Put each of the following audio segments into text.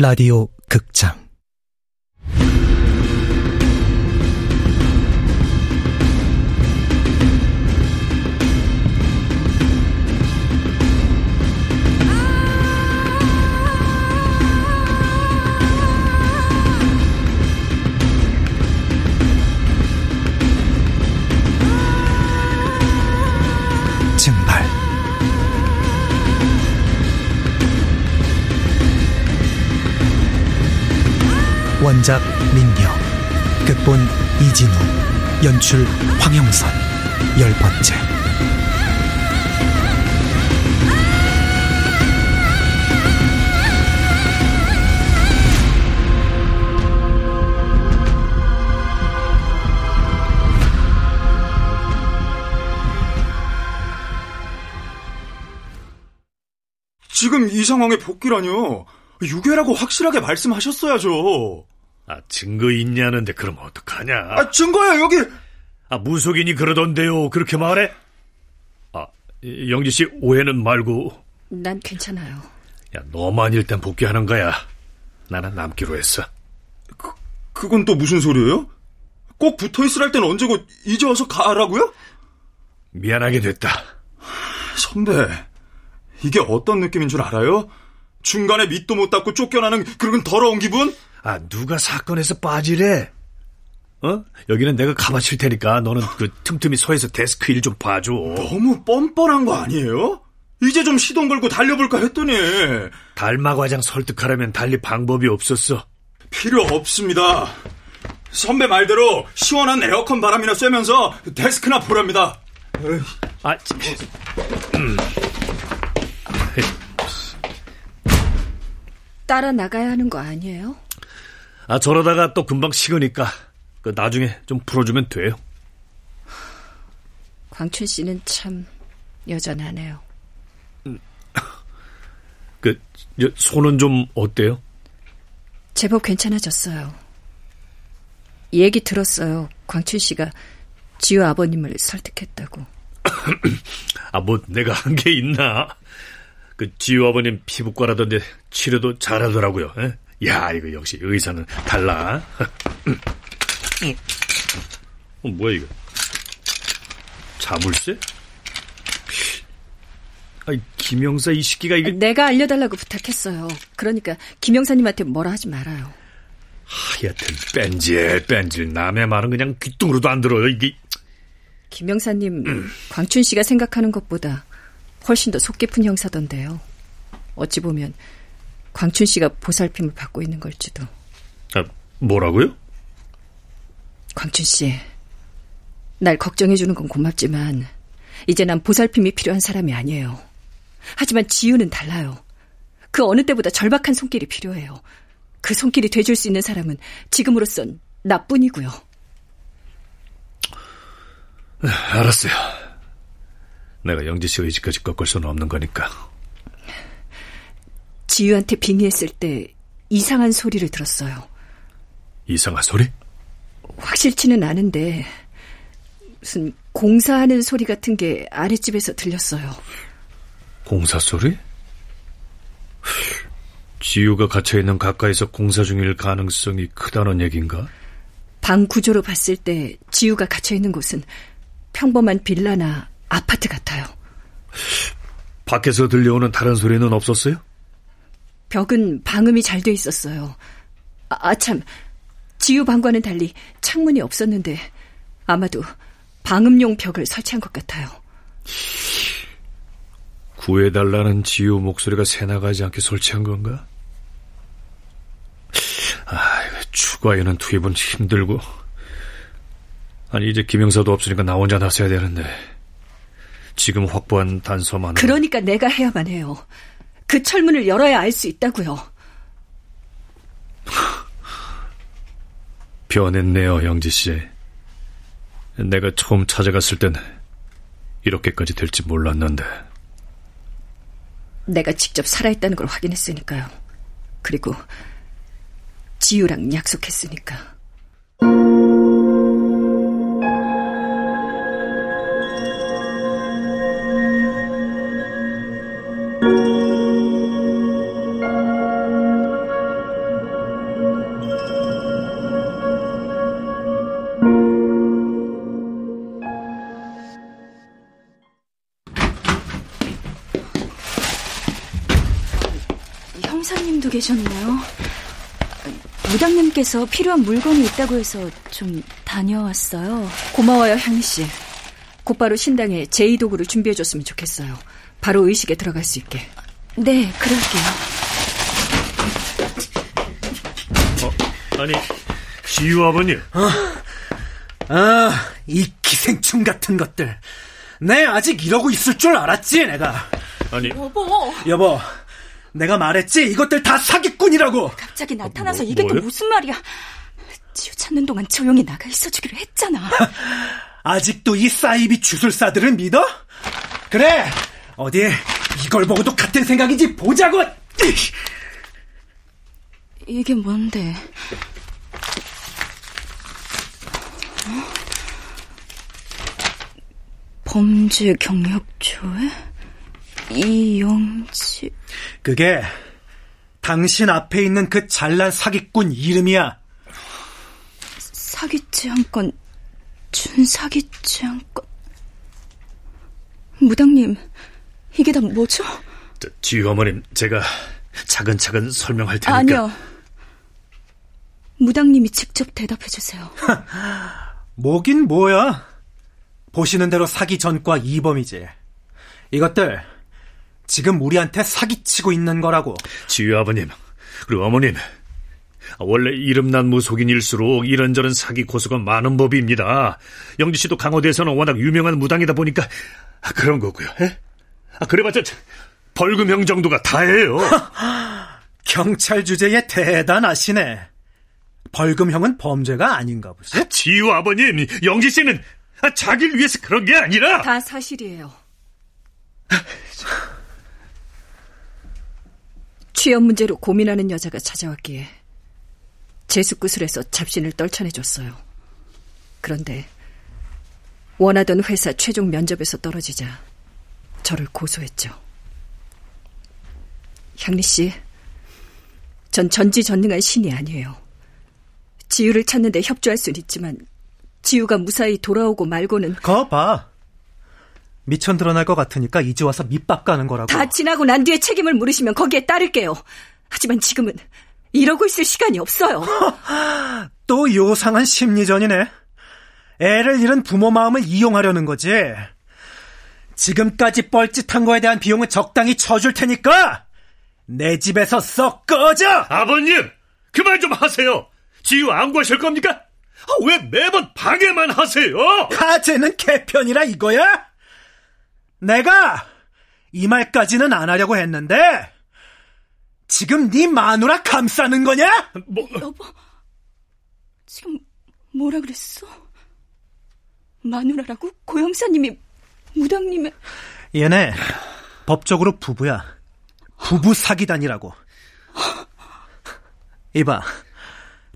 라디오 극장 원작 민녀 극본 이진우 연출 황영선 열 번째 지금 이 상황에 복귀라뇨. 유괴라고 확실하게 말씀하셨어야죠. 아, 증거 있냐는데 그럼 어떡하냐? 아, 증거야, 여기! 아, 무속인이 그러던데요. 그렇게 말해? 아, 영지 씨 오해는 말고. 난 괜찮아요. 야, 너만 일단 복귀하는 거야. 나는 남기로 했어. 그, 그건 또 무슨 소리예요? 꼭 붙어 있으랄 땐 언제고 이제 와서 가라고요? 미안하게 됐다. 선배, 이게 어떤 느낌인 줄 알아요? 중간에 밑도 못 닦고 쫓겨나는 그런 더러운 기분? 아, 누가 사건에서 빠지래? 어? 여기는 내가 가만칠 테니까 너는 그 틈틈이 서에서 데스크 일 좀 봐줘. 너무 뻔뻔한 거 아니에요? 이제 좀 시동 걸고 달려볼까 했더니 달마 과장 설득하려면 달리 방법이 없었어. 필요 없습니다. 선배 말대로 시원한 에어컨 바람이나 쐬면서 데스크나 보랍니다. 아, 음. 따라 나가야 하는 거 아니에요? 아, 저러다가 또 금방 식으니까 그 나중에 좀 풀어주면 돼요. 광춘 씨는 참 여전하네요. 그 손은 좀 어때요? 제법 괜찮아졌어요. 얘기 들었어요. 광춘 씨가 지우 아버님을 설득했다고. 아, 뭐 내가 한 게 있나? 그 지우 아버님 피부과라던데 치료도 잘하더라고요. 에? 야, 이거 역시 의사는 달라. 어, 뭐야 이거? 자물쇠? 아이, 김영사 이 시기가 이게 내가 알려달라고 부탁했어요. 그러니까 김영사님한테 뭐라 하지 말아요. 하여튼 뺀질 뺀질 남의 말은 그냥 귀뚱으로도 안 들어요. 이게 김영사님 음. 광춘 씨가 생각하는 것보다 훨씬 더 속 깊은 형사던데요. 어찌 보면 광춘 씨가 보살핌을 받고 있는 걸지도. 아, 뭐라고요? 광춘 씨, 날 걱정해주는 건 고맙지만 이제 난 보살핌이 필요한 사람이 아니에요. 하지만 지유는 달라요. 그 어느 때보다 절박한 손길이 필요해요. 그 손길이 돼줄 수 있는 사람은 지금으로선 나뿐이고요. 네, 알았어요. 내가 영지 씨 의지까지 꺾을 수는 없는 거니까. 지유한테 빙의했을 때 이상한 소리를 들었어요. 이상한 소리? 확실치는 않은데 무슨 공사하는 소리 같은 게 아랫집에서 들렸어요. 공사 소리? 지유가 갇혀있는 가까이서 공사 중일 가능성이 크다는 얘긴가? 방 구조로 봤을 때 지유가 갇혀있는 곳은 평범한 빌라나 아파트 같아요. 밖에서 들려오는 다른 소리는 없었어요? 벽은 방음이 잘 돼 있었어요. 아, 아, 참. 지유 방과는 달리 창문이 없었는데 아마도 방음용 벽을 설치한 것 같아요. 구해달라는 지유 목소리가 새나가지 않게 설치한 건가? 아, 추가에는 투입은 힘들고. 아니, 이제 김영사도 없으니까 나 혼자 나서야 되는데. 지금 확보한 단서만. 그러니까 내가 해야만 해요. 그 철문을 열어야 알 수 있다고요. 변했네요, 영지 씨. 내가 처음 찾아갔을 땐 이렇게까지 될지 몰랐는데. 내가 직접 살아있다는 걸 확인했으니까요. 그리고 지유랑 약속했으니까. 무당님께서 필요한 물건이 있다고 해서 좀 다녀왔어요. 고마워요, 향리 씨. 곧바로 신당에 제2도구를 준비해줬으면 좋겠어요. 바로 의식에 들어갈 수 있게. 네, 그럴게요. 어, 아니, 지유 아버님. 아, 이 기생충 같은 것들. 내 아직 이러고 있을 줄 알았지, 내가. 아니, 여보. 여보, 내가 말했지, 이것들 다 사기꾼이라고. 갑자기 나타나서 뭐, 이게? 또 무슨 말이야? 지우 찾는 동안 조용히 나가 있어주기로 했잖아. 아직도 이 사이비 주술사들을 믿어? 그래, 어디 이걸 보고도 같은 생각인지 보자고. 이게 뭔데? 어? 범죄 경력 조회? 이영지. 그게 당신 앞에 있는 그 잘난 사기꾼 이름이야. 사기치 한 건, 준사기치 한 건. 무당님, 이게 다 뭐죠? 저, 지유 어머님, 제가 차근차근 설명할 테니까. 아니요. 무당님이 직접 대답해 주세요. 뭐긴 뭐야. 보시는 대로 사기 전과 이범이지. 이것들 지금 우리한테 사기치고 있는 거라고. 지유 아버님, 그리고 어머님. 원래 이름난 무속인일수록 이런저런 사기 고수가 많은 법입니다. 영지 씨도 강호도에서는 워낙 유명한 무당이다 보니까 아, 그런 거고요. 예? 아, 그래봤자 벌금형 정도가 다예요. 경찰 주제에 대단하시네. 벌금형은 범죄가 아닌가 보지. 지유 아버님, 영지 씨는 아, 자기를 위해서 그런 게 아니라 다 사실이에요. 취업 문제로 고민하는 여자가 찾아왔기에 재수구슬에서 잡신을 떨쳐내줬어요. 그런데 원하던 회사 최종 면접에서 떨어지자 저를 고소했죠. 향리 씨, 전 전지전능한 신이 아니에요. 지유를 찾는데 협조할 순 있지만 지유가 무사히 돌아오고 말고는 거 봐. 미천 드러날 것 같으니까 이제 와서 밑밥 가는 거라고. 다 지나고 난 뒤에 책임을 물으시면 거기에 따를게요. 하지만 지금은 이러고 있을 시간이 없어요. 또 요상한 심리전이네. 애를 잃은 부모 마음을 이용하려는 거지. 지금까지 뻘짓한 거에 대한 비용은 적당히 쳐줄 테니까 내 집에서 썩 꺼져. 아버님 그만 좀 하세요. 지유 안 구하실 겁니까? 아, 왜 매번 방해만 하세요? 하재는 개편이라 이거야? 내가 이 말까지는 안 하려고 했는데 지금 네 마누라 감싸는 거냐? 뭐, 여보, 지금 뭐라 그랬어? 마누라라고? 고영사님이 무당님의 얘네 법적으로 부부야. 부부 사기단이라고. 이봐,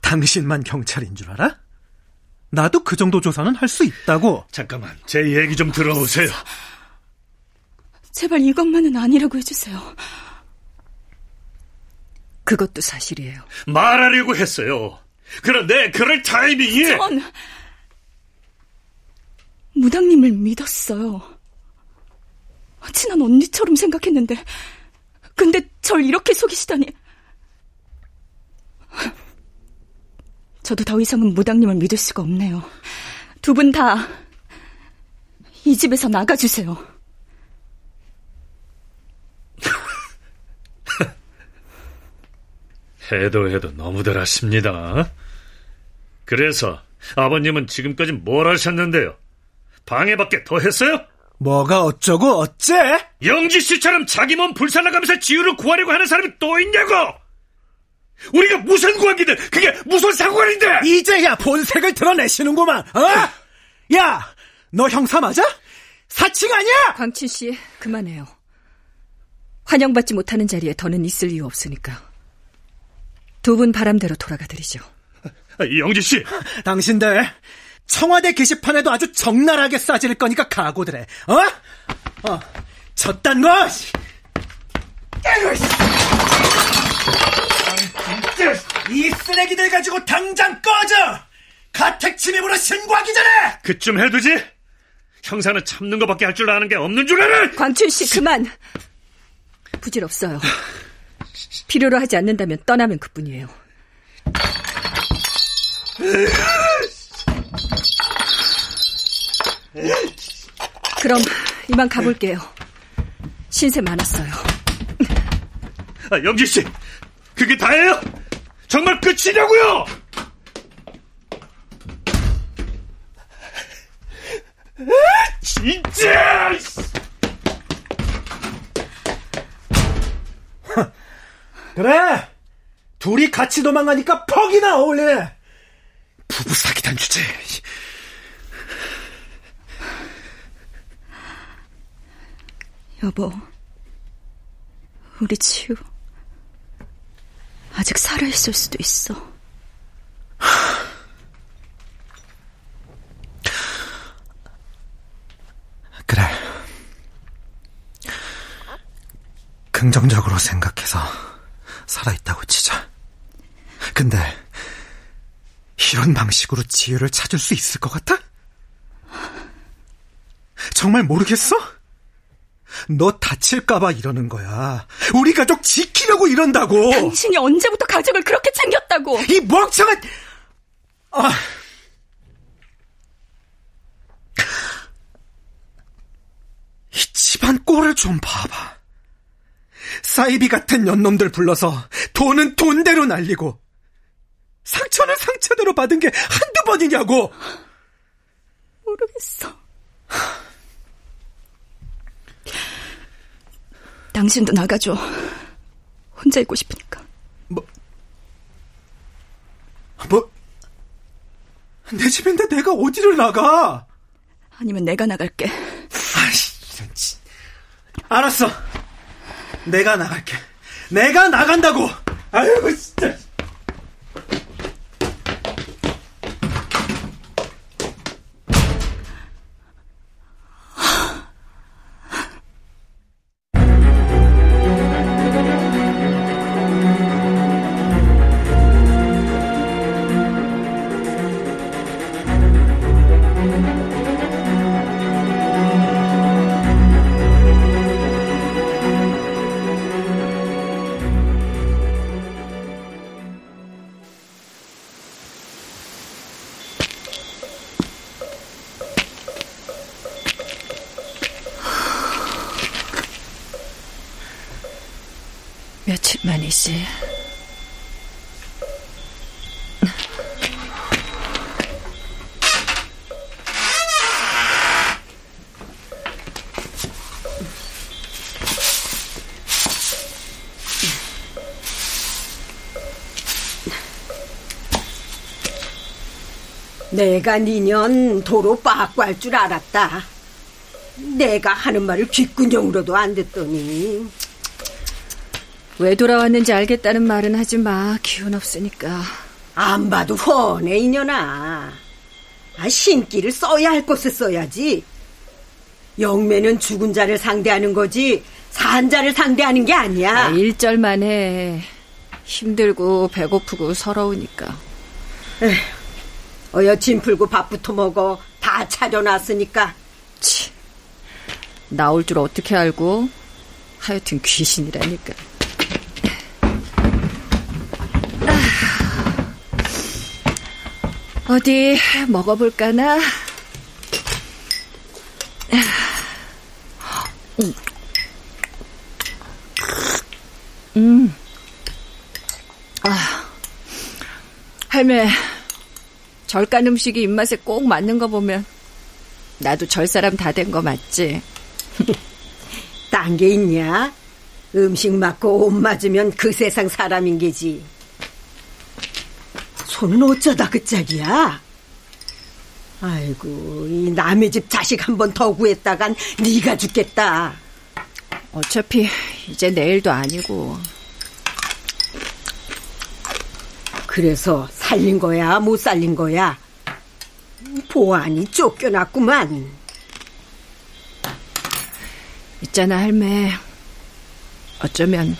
당신만 경찰인 줄 알아? 나도 그 정도 조사는 할 수 있다고. 잠깐만 제 얘기 좀 들어보세요. 제발 이것만은 아니라고 해주세요. 그것도 사실이에요. 말하려고 했어요. 그런데 그럴 타이밍이 전 무당님을 믿었어요. 친한 언니처럼 생각했는데 근데 절 이렇게 속이시다니 저도 더 이상은 무당님을 믿을 수가 없네요. 두 분 다 이 집에서 나가주세요. 해도 해도 너무들 하십니다. 그래서 아버님은 지금까지 뭘 하셨는데요? 방해밖에 더 했어요? 뭐가 어쩌고 어째? 영지 씨처럼 자기 몸 불살라가면서 지유를 구하려고 하는 사람이 또 있냐고! 우리가 무슨 구하기든 그게 무슨 상관인데! 이제야 본색을 드러내시는구만. 어? 야, 너 형사 맞아? 사칭 아니야? 광친 씨, 그만해요. 환영받지 못하는 자리에 더는 있을 이유 없으니까. 두 분 바람대로 돌아가 드리죠. 아, 영지 씨, 당신들 청와대 게시판에도 아주 적나라하게 싸질 거니까 각오들 해. 어? 어. 저딴 거. 이 쓰레기들 가지고 당장 꺼져. 가택 침입으로 신고하기 전에. 그쯤 해두지? 형사는 참는 것밖에 할 줄 아는 게 없는 줄 알아! 광춘 씨, 그만! 부질없어요. 필요로 하지 않는다면 떠나면 그뿐이에요. 그럼 이만 가볼게요. 신세 많았어요. 아, 영지 씨, 그게 다예요? 정말 끝이냐고요? 진짜! 그래! 둘이 같이 도망가니까 퍽이나 어울리네! 부부 사기단 주제. 여보, 우리 치우 아직 살아있을 수도 있어. 그래. 긍정적으로 생각해서 살아있다고 치자. 근데 이런 방식으로 지혜를 찾을 수 있을 것 같아? 정말 모르겠어? 너 다칠까봐 이러는 거야. 우리 가족 지키려고 이런다고. 당신이 언제부터 가족을 그렇게 챙겼다고? 이 멍청한. 아. 이 집안 꼴을 좀 봐봐. 사이비 같은 연놈들 불러서 돈은 돈대로 날리고 상처는 상처대로 받은 게 한두 번이냐고. 모르겠어. 당신도 나가줘. 혼자 있고 싶으니까. 뭐, 뭐, 내 집인데 내가 어디를 나가? 아니면 내가 나갈게. 아이씨, 이런 지. 알았어. 내가 나갈게. 내가 나간다고! 아유, 진짜. 며칠 만이지. 내가 니년 도로 빠꾸 할 줄 알았다. 내가 하는 말을 귓구녕으로도 안 듣더니 왜 돌아왔는지 알겠다는 말은 하지 마. 기운 없으니까. 안 봐도 훤해 이년아. 아, 신기를 써야 할 곳을 써야지. 영매는 죽은 자를 상대하는 거지 산 자를 상대하는 게 아니야. 아, 일절만 해. 힘들고 배고프고 서러우니까. 에휴, 어여 짐 풀고 밥부터 먹어. 다 차려놨으니까. 치. 나올 줄 어떻게 알고? 하여튼 귀신이라니까. 어디 먹어볼까나? 음. 아. 할매, 절간 음식이 입맛에 꼭 맞는 거 보면 나도 절 사람 다 된 거 맞지? 딴 게 있냐? 음식 맞고 옷 맞으면 그 세상 사람인 게지. 손은 어쩌다 그 짝이야? 아이고, 이 남의 집 자식 한 번 더 구했다간 네가 죽겠다. 어차피 이제 내일도 아니고 그래서 살린 거야, 못 살린 거야? 보안이 쫓겨났구만. 있잖아 할매. 어쩌면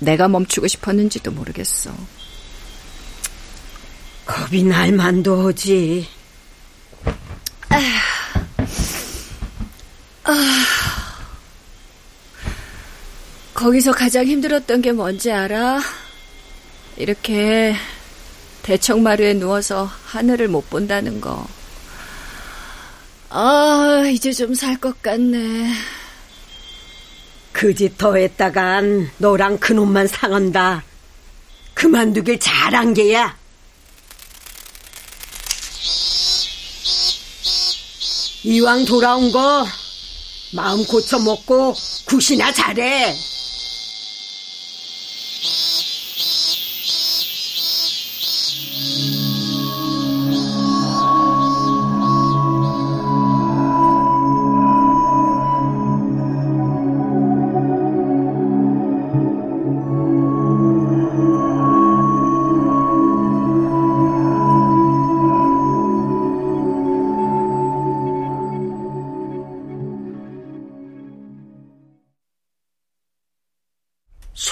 내가 멈추고 싶었는지도 모르겠어. 겁이 날 만도 하지. 거기서 가장 힘들었던 게 뭔지 알아? 이렇게 대청마루에 누워서 하늘을 못 본다는 거. 아, 이제 좀 살 것 같네. 그 짓 더 했다간 너랑 그놈만 상한다. 그만두길 잘한 게야. 이왕 돌아온 거 마음 고쳐 먹고 굿이나 잘해.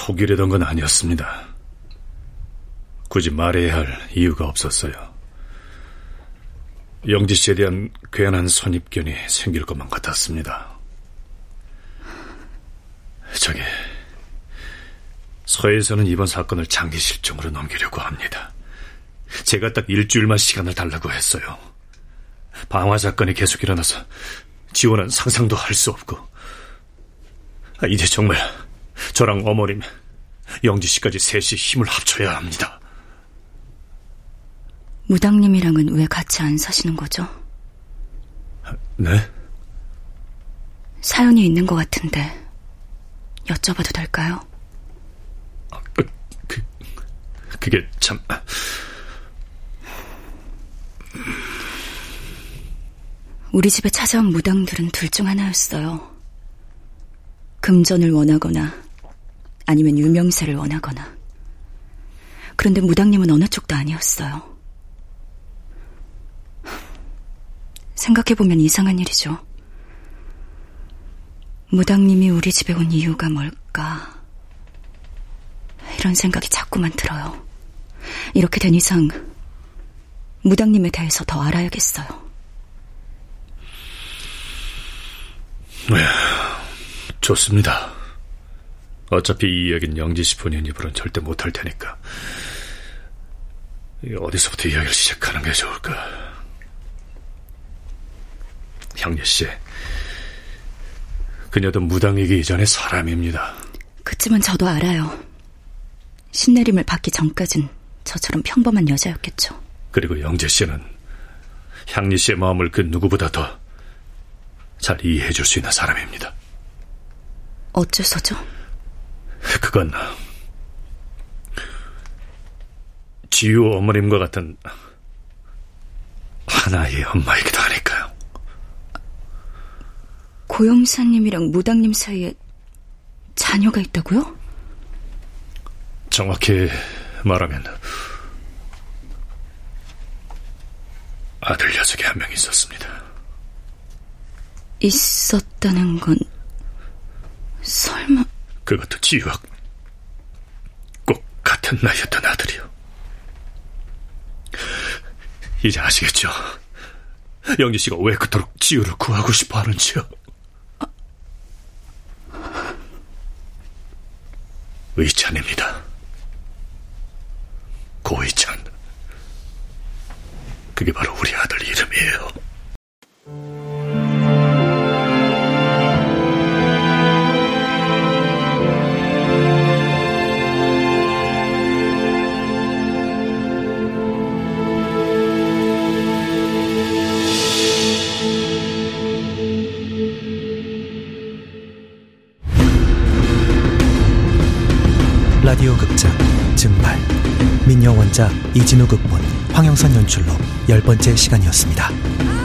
속이려던 건 아니었습니다. 굳이 말해야 할 이유가 없었어요. 영지 씨에 대한 괜한 선입견이 생길 것만 같았습니다. 저기, 서해에서는 이번 사건을 장기 실종으로 넘기려고 합니다. 제가 딱 일주일만 시간을 달라고 했어요. 방화 사건이 계속 일어나서 지원은 상상도 할 수 없고, 아, 이제 정말 저랑 어머님, 영지 씨까지 셋이 힘을 합쳐야 합니다. 무당님이랑은 왜 같이 안 사시는 거죠? 네? 사연이 있는 것 같은데 여쭤봐도 될까요? 그, 그게 참... 우리 집에 찾아온 무당들은 둘 중 하나였어요. 금전을 원하거나 아니면 유명세를 원하거나. 그런데 무당님은 어느 쪽도 아니었어요. 생각해보면 이상한 일이죠. 무당님이 우리 집에 온 이유가 뭘까? 이런 생각이 자꾸만 들어요. 이렇게 된 이상 무당님에 대해서 더 알아야겠어요. 네, 좋습니다. 어차피 이 이야기는 영지 씨 본인 입으로는 절대 못할 테니까. 어디서부터 이야기를 시작하는 게 좋을까? 향녀 씨, 그녀도 무당이기 이전의 사람입니다. 그치만 저도 알아요. 신내림을 받기 전까진 저처럼 평범한 여자였겠죠. 그리고 영재 씨는 향리 씨의 마음을 그 누구보다 더 잘 이해해 줄 수 있는 사람입니다. 어째서죠? 그건 지유 어머님과 같은 하나의 엄마이기도 하니까요. 고영사님이랑 무당님 사이에 자녀가 있다고요? 정확히 말하면 아들 녀석이 한 명 있었습니다. 있었다는 건 설마 그것도 지유와 꼭 같은 나이였던 아들이요. 이제 아시겠죠? 영지 씨가 왜 그토록 지유를 구하고 싶어 하는지요? 의찬입니다. 고의찬. 그게 바로 우리 아들 이름이에요. 원작 이진우 극본 황영선 연출로 열 번째 시간이었습니다.